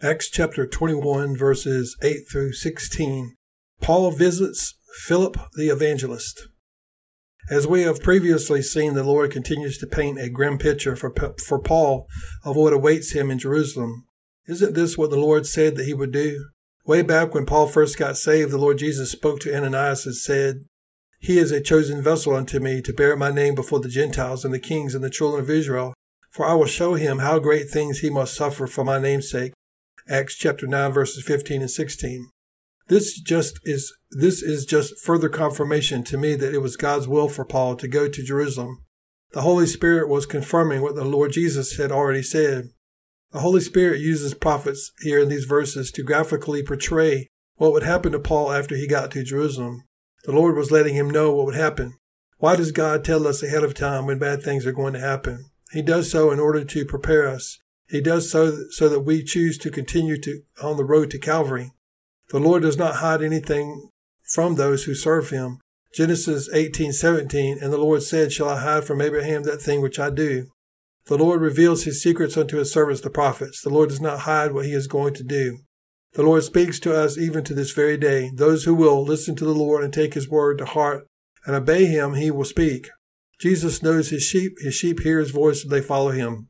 Acts chapter 21, verses 8 through 16. Paul visits Philip the evangelist. As we have previously seen, the Lord continues to paint a grim picture for, for Paul of what awaits him in Jerusalem. Isn't this what the Lord said that he would do? Way back when Paul first got saved, the Lord Jesus spoke to Ananias and said, He is a chosen vessel unto me to bear my name before the Gentiles and the kings and the children of Israel, for I will show him how great things he must suffer for my name's sake. Acts chapter 9 verses 15 and 16. This just is this is just further confirmation to me that it was God's will for Paul to go to Jerusalem. The Holy Spirit was confirming what the Lord Jesus had already said. The Holy Spirit uses prophets here in these verses to graphically portray what would happen to Paul after he got to Jerusalem. The Lord was letting him know what would happen. Why does God tell us ahead of time when bad things are going to happen? He does so in order to prepare us. He does so so that we choose to continue to on the road to Calvary. The Lord does not hide anything from those who serve him. Genesis 18:17 and the Lord said, "Shall I hide from Abraham that thing which I do?" The Lord reveals his secrets unto his servants the prophets. The Lord does not hide what he is going to do. The Lord speaks to us even to this very day. Those who will listen to the Lord and take his word to heart and obey him, he will speak. Jesus knows his sheep. His sheep hear his voice and they follow him.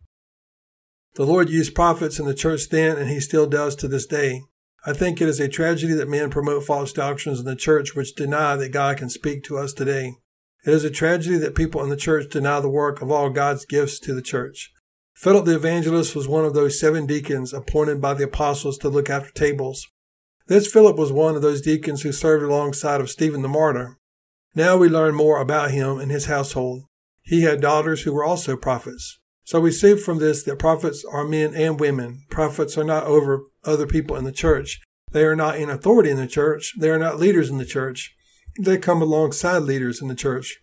The Lord used prophets in the church then, and he still does to this day. I think it is a tragedy that men promote false doctrines in the church which deny that God can speak to us today. It is a tragedy that people in the church deny the work of all God's gifts to the church. Philip the evangelist was one of those seven deacons appointed by the apostles to look after tables. This Philip was one of those deacons who served alongside of Stephen the martyr. Now we learn more about him and his household. He had daughters who were also prophets. So we see from this that prophets are men and women. Prophets are not over other people in the church. They are not in authority in the church. They are not leaders in the church. They come alongside leaders in the church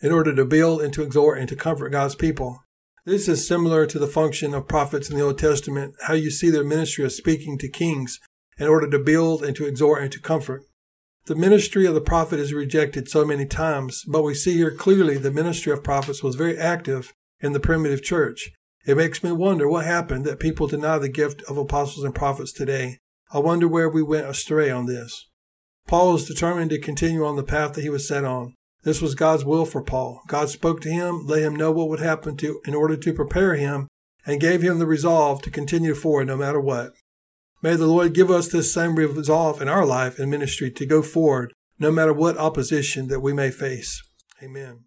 in order to build and to exhort and to comfort God's people. This is similar to the function of prophets in the Old Testament, how you see their ministry of speaking to kings in order to build and to exhort and to comfort. The ministry of the prophet is rejected so many times, but we see here clearly the ministry of prophets was very active in the primitive church. It makes me wonder what happened that people deny the gift of apostles and prophets today. I wonder where we went astray on this. Paul was determined to continue on the path that he was set on. This was God's will for Paul. God spoke to him, let him know what would happen to in order to prepare him, and gave him the resolve to continue forward no matter what. May the Lord give us this same resolve in our life and ministry to go forward no matter what opposition that we may face. Amen.